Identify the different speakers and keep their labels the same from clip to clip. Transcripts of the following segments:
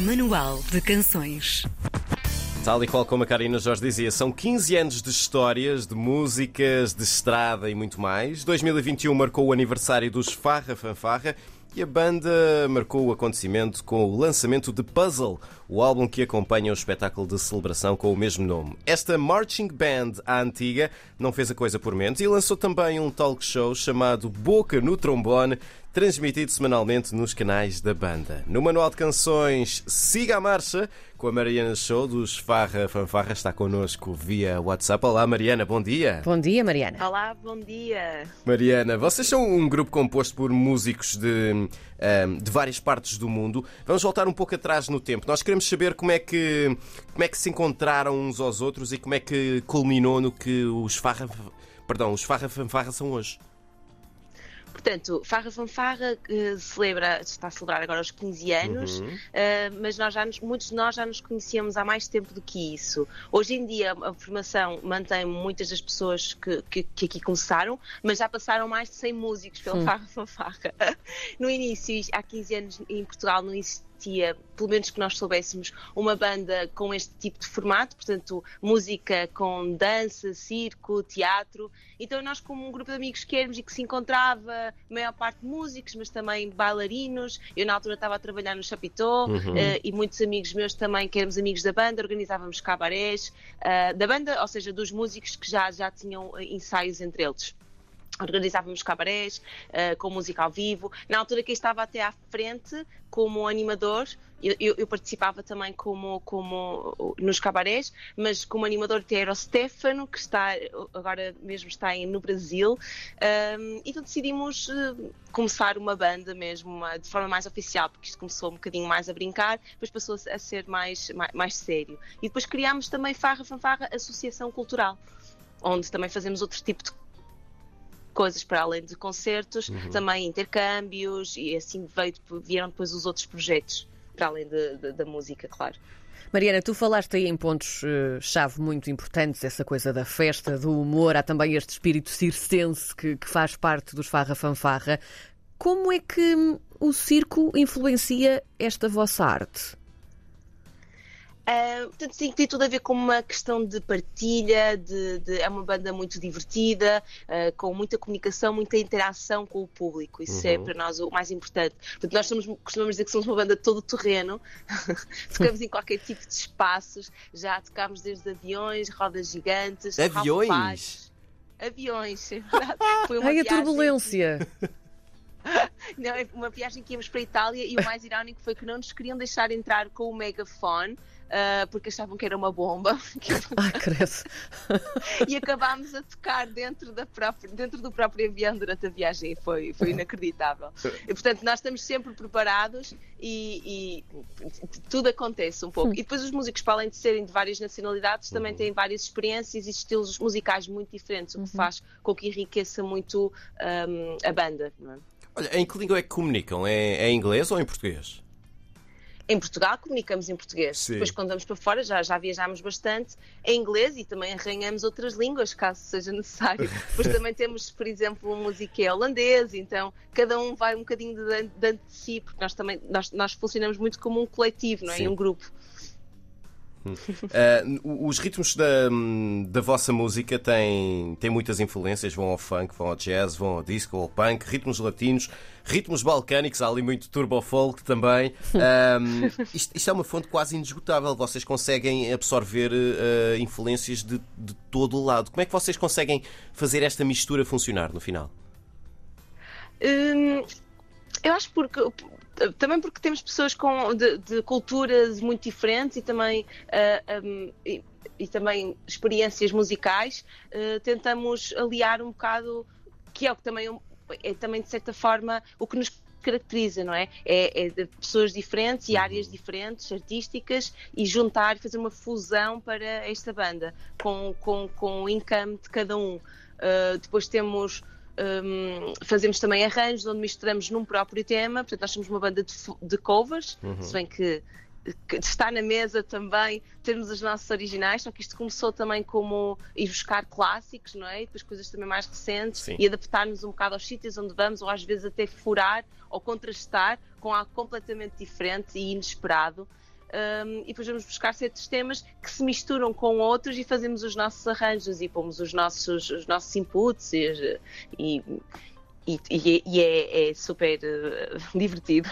Speaker 1: Manual de Canções.
Speaker 2: Tal e qual como a Karina Jorge dizia, são 15 anos de histórias, de músicas, de estrada e muito mais. 2021 marcou o aniversário dos Farra Fanfarra e a banda marcou o acontecimento com o lançamento de Puzzle, o álbum que acompanha o espetáculo de celebração com o mesmo nome. Esta marching band à antiga não fez a coisa por menos e lançou também um talk show chamado Boca no Trombone, transmitido semanalmente nos canais da banda. No Manual de Canções, siga a marcha com a Mariana Show dos Farra Fanfarra, está connosco via WhatsApp. Olá Mariana, bom dia.
Speaker 3: Bom dia, Mariana.
Speaker 4: Olá, bom dia.
Speaker 2: Mariana, vocês são um grupo composto por músicos de, ehm, de várias partes do mundo. Vamos voltar um pouco atrás no tempo. Nós queremos saber como é que, como é que se encontraram uns aos outros e como é que culminou no que os Farra, perdão, os Farra Fanfarra são hoje.
Speaker 4: Portanto, Farra Fanfarra uh, celebra, está a celebrar agora os 15 anos,
Speaker 2: Uhum.
Speaker 4: uh, mas nós já nos- muitos de nós já nos conhecíamos há mais tempo do que isso. Hoje em dia a formação mantém muitas das pessoas que, que- que aqui começaram, mas já passaram mais de 100 músicos pela Farra Fanfarra. No início, há 15 anos em Portugal não existia, pelo menos que nós soubéssemos, uma banda com este tipo de formato, portanto, música com dança, circo, teatro. Então, nós, como um grupo de amigos que éramos e que se encontrava, maior parte músicos, mas também bailarinos. Eu, na altura, estava a trabalhar no Chapitó eh, e muitos amigos meus também, que éramos amigos da banda, organizávamos cabarés eh, da banda, ou seja, dos músicos que já, já tinham eh, ensaios entre eles organizávamos cabarés eh, com música ao vivo. Na altura que eu estava até à frente como animador, eu, eu- eu participava também como, como nos cabarés, mas como animador até era o Stefano, que está agora mesmo está em- no Brasil. Um, então decidimos eh, começar uma banda mesmo, uma- de forma mais oficial, porque isto começou um bocadinho mais a brincar, depois passou a ser mais, mais, mais sério. E depois criámos também Farra Fanfarra Associação Cultural, onde também fazemos outro tipo de coisas para além de concertos, também intercâmbios e assim veio, vieram depois os outros projetos para além de- de- da música, claro.
Speaker 3: Mariana, tu falaste aí em pontos-chave muito importantes, essa coisa da festa, do humor, há também este espírito circense que, que faz parte dos Farra Fanfarra. Como é que o circo influencia esta vossa arte?
Speaker 4: Ah, portanto, sim, tem tudo a ver com uma questão de partilha, de, de- é uma banda muito divertida, ah, com muita comunicação, muita interação com o público. Isso é para nós o mais importante. Portanto, nós somos, costumamos dizer que somos uma banda de todo o terreno, tocamos em qualquer tipo de espaços, já tocámos desde aviões, rodas gigantes,
Speaker 2: Aviões?
Speaker 4: Aviões, é verdade. Foi uma
Speaker 3: Ai, a turbulência!
Speaker 4: Não, é uma viagem que íamos para a Itália e o mais irónico foi que não nos queriam deixar entrar com o megafone. ah, porque achavam que era uma bomba
Speaker 3: Ai, cresce.
Speaker 4: e acabámos a tocar dentro, da própria, dentro do próprio avião durante a viagem foi, foi inacreditável. E, portanto, nós estamos sempre preparados e, e tudo acontece um pouco. E depois os músicos, para além de serem de várias nacionalidades, também têm várias experiências e estilos musicais muito diferentes, o que faz com que enriqueça muito ahm, a banda. não é?
Speaker 2: Olha, em que língua é que comunicam? É, é em inglês ou em português?
Speaker 4: Em Portugal comunicamos em português.
Speaker 2: Sim.
Speaker 4: Depois, quando vamos para fora, já, já viajámos bastante em inglês e também arranhamos outras línguas, caso seja necessário. Depois também temos, por exemplo, um que é holandês, então cada um vai um bocadinho de dentro de si, porque nós também nós, nós funcionamos muito como um coletivo, não é?
Speaker 2: Sim.
Speaker 4: Um grupo.
Speaker 2: Ah, os ritmos da, da vossa música têm, têm muitas influências, vão ao funk, vão ao jazz, vão ao disco, ao punk, ritmos latinos, ritmos balcânicos, há ali muito turbo folk também. Isto, isto é uma fonte quase inesgotável, vocês conseguem absorver ah, influências de, de todo o lado. Como é que vocês conseguem fazer esta mistura funcionar no final?
Speaker 4: Hum, eu acho porque também porque temos pessoas com, de, de culturas muito diferentes e também, ah, hum, e, e também experiências musicais, ah, tentamos aliar um bocado, que é o que também é também de certa forma o que nos caracteriza, não é? É, é de pessoas diferentes e áreas diferentes, artísticas, e juntar e fazer uma fusão para esta banda, com, com, com o income de cada um. Uh, depois temos. Um, fazemos também arranjos onde misturamos num próprio tema, portanto, nós somos uma banda de, de covers, se bem que, está na mesa também termos os nossos originais, só que isto começou também como ir buscar clássicos, não é? E depois coisas também mais recentes
Speaker 2: Sim.
Speaker 4: e adaptar-nos um bocado aos sítios onde vamos, ou às vezes até furar ou contrastar com algo completamente diferente e inesperado. Um, e depois vamos buscar certos temas que se misturam com outros e fazemos os nossos arranjos e pomos os nossos, os nossos inputs e, e e, e, é, é, super uh, divertido.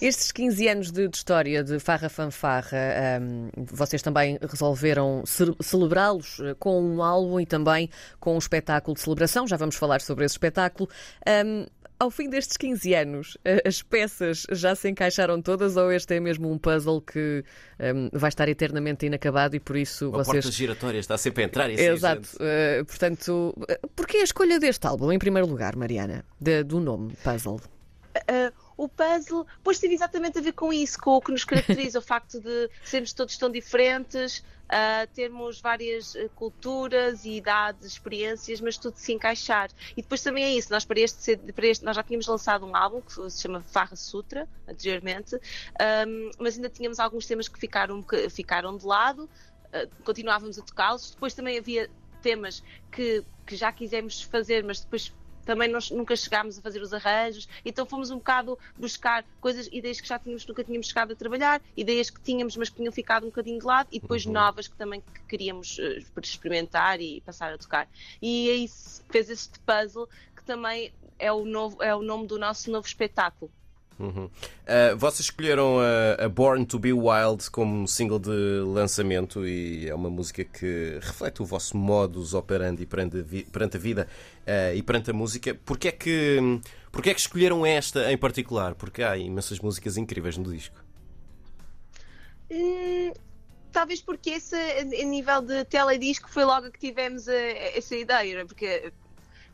Speaker 3: Estes 15 anos de, de história de Farra Fanfarra, um, vocês também resolveram celebrá-los eh, com um álbum e também com um espetáculo de celebração. Já vamos falar sobre esse espetáculo. Um, ao fim destes 15 anos, as peças já se encaixaram todas ou este é mesmo um puzzle que um, vai estar eternamente inacabado e por isso
Speaker 2: Uma
Speaker 3: vocês.
Speaker 2: porta giratória está sempre a entrar e
Speaker 3: Exato. Uh, portanto, porquê a escolha deste álbum, em primeiro lugar, Mariana? De, do nome Puzzle?
Speaker 4: Uh, o puzzle, pois teve exatamente a ver com isso, com o que nos caracteriza, o facto de sermos todos tão diferentes, uh, termos várias uh, culturas e idades, experiências, mas tudo se encaixar. E depois também é isso, nós para este, para este nós já tínhamos lançado um álbum que se chama Farra Sutra, anteriormente, um, mas ainda tínhamos alguns temas que ficaram, que ficaram de lado, uh, continuávamos a tocá-los, depois também havia temas que, que já quisemos fazer, mas depois também nós nunca chegámos a fazer os arranjos, então fomos um bocado buscar coisas, ideias que já tínhamos, nunca tínhamos chegado a trabalhar, ideias que tínhamos, mas que tinham ficado um bocadinho de lado, e depois uhum. novas que também queríamos uh, experimentar e passar a tocar. E aí fez este puzzle que também é o, novo, é o nome do nosso novo espetáculo.
Speaker 2: Uhum. Uh, vocês escolheram a, a, Born to Be Wild como single de lançamento e é uma música que reflete o vosso modus operandi perante a, vi, perante a vida uh, e perante a música. Porquê é, que, porquê é que escolheram esta em particular? Porque há imensas músicas incríveis no disco.
Speaker 4: Hum, talvez porque esse, a nível de teledisco, foi logo que tivemos a, essa ideia, porque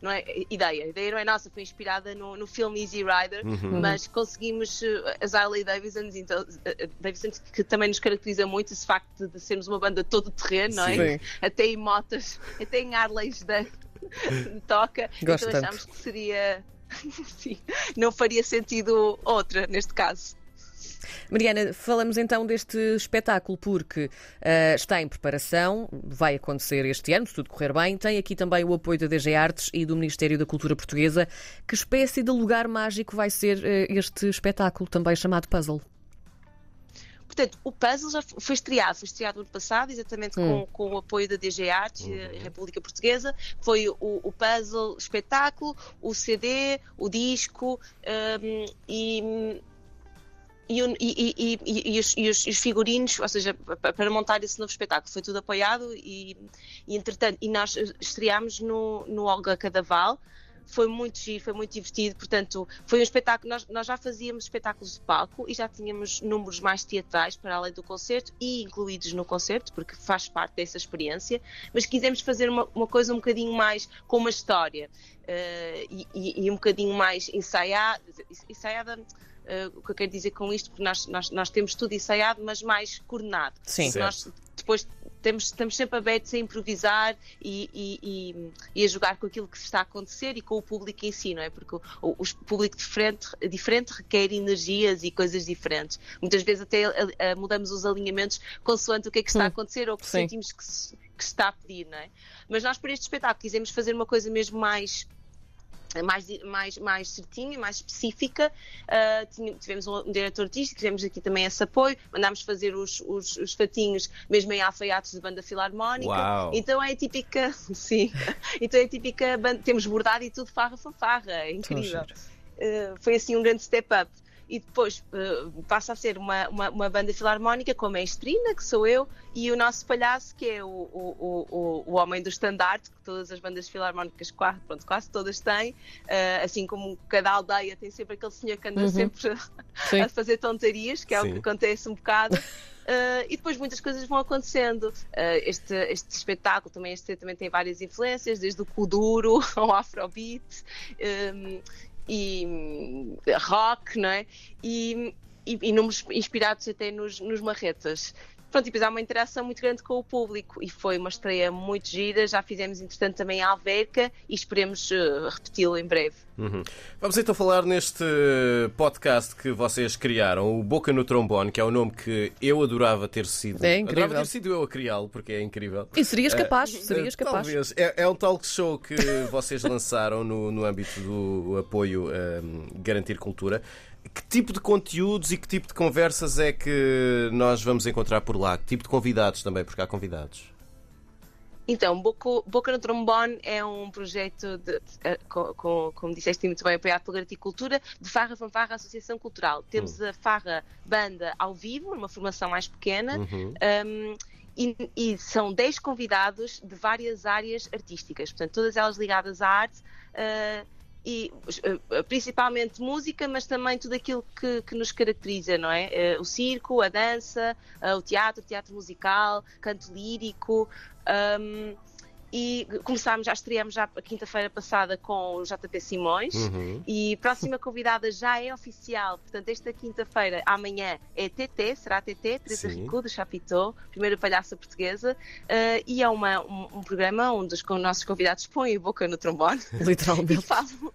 Speaker 4: não é ideia, a ideia não é nossa, foi inspirada no, no filme Easy Rider, uhum. mas conseguimos eh, as Harley Davidson, então, eh, Davidson, que também nos caracteriza muito esse facto de sermos uma banda todo terreno, não é? Sim. Até em motas, até em Harleys da toca,
Speaker 3: Gosto
Speaker 4: então achámos que seria Sim, não faria sentido outra neste caso.
Speaker 3: Mariana, falamos então deste espetáculo porque uh, está em preparação, vai acontecer este ano, se tudo correr bem. Tem aqui também o apoio da DG Artes e do Ministério da Cultura Portuguesa. Que espécie de lugar mágico vai ser uh, este espetáculo, também chamado Puzzle?
Speaker 4: Portanto, o Puzzle já foi estreado, foi estreado no ano passado, exatamente hum. com, com, o apoio da DG Artes, uhum. República Portuguesa. Foi o, o, Puzzle espetáculo, o CD, o disco um, e e, e, e, os, e, os, figurinos, ou seja, para montar esse novo espetáculo, foi tudo apoiado e, entretanto, e nós estreámos no, no Olga Cadaval, foi muito giro, foi muito divertido, portanto, foi um espetáculo, nós, nós já fazíamos espetáculos de palco e já tínhamos números mais teatrais para além do concerto e incluídos no concerto, porque faz parte dessa experiência, mas quisemos fazer uma, uma coisa um bocadinho mais com uma história uh, e, e, um bocadinho mais ensaiada, ensaiada Uh, o que eu quero dizer com isto, porque nós, nós, nós temos tudo ensaiado, mas mais coordenado.
Speaker 3: Sim.
Speaker 4: Nós depois temos, estamos sempre abertos a improvisar e, e, e, e, a jogar com aquilo que está a acontecer e com o público em si, não é? Porque o, o, o público diferente, diferente requer energias e coisas diferentes. Muitas vezes até a, a, mudamos os alinhamentos consoante o que é que está a hum. acontecer ou o que Sim. sentimos que se, que se está a pedir, não é? Mas nós, para este espetáculo, quisemos fazer uma coisa mesmo mais mais, mais, mais certinha, mais específica. Uh, tivemos um, diretor artístico, tivemos aqui também esse apoio, mandámos fazer os, os, os fatinhos mesmo em alfaiates de banda filarmónica.
Speaker 2: Uau.
Speaker 4: Então é típica, sim, então é típica, temos bordado e tudo farra fanfarra, é incrível. Uh, foi assim um grande step up e depois uh, passa a ser uma, uma, uma, banda filarmónica com a mestrina, que sou eu, e o nosso palhaço, que é o, o, o, o homem do estandarte, que todas as bandas filarmónicas, quase, pronto, quase todas têm, uh, assim como cada aldeia tem sempre aquele senhor que anda uhum. sempre a, a fazer tonterias, que é Sim. o que acontece um bocado. Uh, e depois muitas coisas vão acontecendo. Uh, este, este espetáculo também, este também tem várias influências, desde o Kuduro ao Afrobeat. Um, e hum, rock, não é? E, e, e números inspirados até nos, nos marretas. Pronto, e depois há uma interação muito grande com o público e foi uma estreia muito gira. Já fizemos, entretanto, também a Alverca e esperemos uh, repeti-lo em breve.
Speaker 2: Uhum. Vamos então falar neste podcast que vocês criaram, o Boca no Trombone, que é o nome que eu adorava ter sido.
Speaker 3: É incrível.
Speaker 2: Adorava ter sido eu a criá-lo, porque é incrível.
Speaker 3: E serias capaz, uh, serias capaz.
Speaker 2: Talvez. É, é, um talk show que vocês lançaram no, no âmbito do apoio um, Garantir Cultura que tipo de conteúdos e que tipo de conversas é que nós vamos encontrar por lá? Que tipo de convidados também, porque há convidados.
Speaker 4: Então, Boca, Boca no Trombone é um projeto, de, com, com, como disseste muito bem, apoiado pela Articultura, de Farra Fanfarra Associação Cultural. Temos
Speaker 2: Hum.
Speaker 4: a Farra Banda ao vivo, numa formação mais pequena,
Speaker 2: Uhum.
Speaker 4: um, e, e são 10 convidados de várias áreas artísticas, portanto, todas elas ligadas à arte. uh, e uh, principalmente música, mas também tudo aquilo que, que nos caracteriza, não é? Uh, o circo, a dança, o teatro, o teatro musical, canto lírico. um, e começámos, já estreamos já a quinta-feira passada com o JP Simões
Speaker 2: Uhum.
Speaker 4: e a próxima convidada já é oficial, portanto esta quinta-feira, amanhã é TT, será TT, Teresa. Rico, do Chapitão, primeira palhaça portuguesa, eh, e é uma, um, um programa onde os nossos convidados põem a boca no trombone e
Speaker 3: Literalmente.
Speaker 4: falam,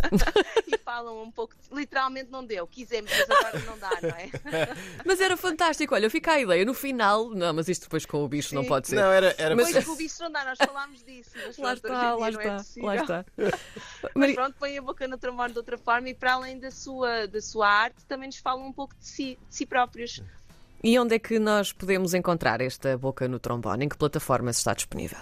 Speaker 4: e falam um pouco, literalmente não deu, quisemos, mas agora não dá, não é?
Speaker 3: Mas era fantástico. Olha, fica a ideia. No final. Não, mas isto depois com o bicho não
Speaker 4: Sim.
Speaker 3: pode ser.
Speaker 2: Não, era, era
Speaker 3: Mas-
Speaker 4: Pois, com o bicho não dá, nós falámos disso, mas
Speaker 3: Lá
Speaker 4: pronto,
Speaker 3: está,
Speaker 4: hoje
Speaker 3: lá
Speaker 4: não é
Speaker 3: está,
Speaker 4: possível.
Speaker 3: lá está.
Speaker 4: Mas pronto, põe a boca no trombone de outra forma e para além da sua, da sua arte também nos falam um pouco de si, de si próprios.
Speaker 3: E onde é que nós podemos encontrar esta boca no trombone? Em que plataformas está disponível?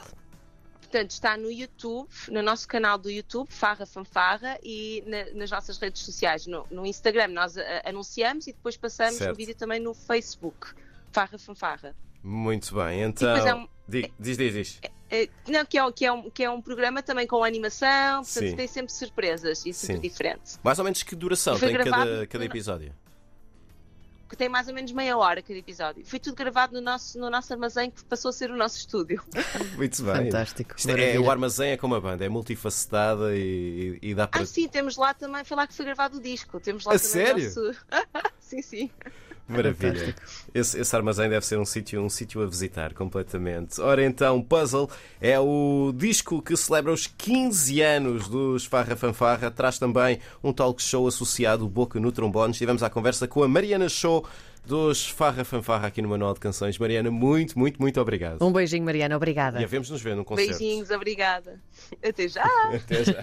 Speaker 4: Portanto, está no YouTube, no nosso canal do YouTube, Farra Fanfarra, e na- nas nossas redes sociais. No, no Instagram nós a- anunciamos e depois passamos
Speaker 2: Certo.
Speaker 4: o vídeo também no Facebook, Farra Fanfarra.
Speaker 2: Muito bem,
Speaker 4: depois é
Speaker 2: então.
Speaker 4: um-
Speaker 2: Di- Diz, diz, diz.
Speaker 4: Eh, Não, que é, um- que, é um, que é um programa também com animação, portanto
Speaker 2: Sim.
Speaker 4: tem sempre surpresas e é sempre
Speaker 2: Sim.
Speaker 4: diferente.
Speaker 2: Mais ou menos que duração tem cada,
Speaker 4: gravado
Speaker 2: cada episódio?
Speaker 4: Que tem mais ou menos meia hora cada episódio. Foi tudo gravado no nosso, no nosso armazém que passou a ser o nosso estúdio.
Speaker 2: Muito bem.
Speaker 3: Fantástico.
Speaker 2: É,
Speaker 3: maravilha.
Speaker 2: o armazém é como a banda, é multifacetada e, e dá para.
Speaker 4: Ah, sim, temos lá também, foi lá que foi gravado o disco. Temos lá
Speaker 2: A
Speaker 4: também
Speaker 2: sério?
Speaker 4: o nosso. sim, sim.
Speaker 2: Maravilha. Esse, esse armazém deve ser um sítio um sítio a visitar completamente. Ora então, Puzzle é o disco que celebra os 15 anos dos Farra Fanfarra. Traz também um talk show associado, o Boca no Trombone. Estivemos à conversa com a Mariana Show dos Farra Fanfarra aqui no Manual de Canções. Mariana, muito, muito, muito obrigado.
Speaker 3: Um beijinho, Mariana. Obrigada.
Speaker 2: E havemos nos ver num concerto.
Speaker 4: Beijinhos, obrigada. Até já!
Speaker 2: Até já.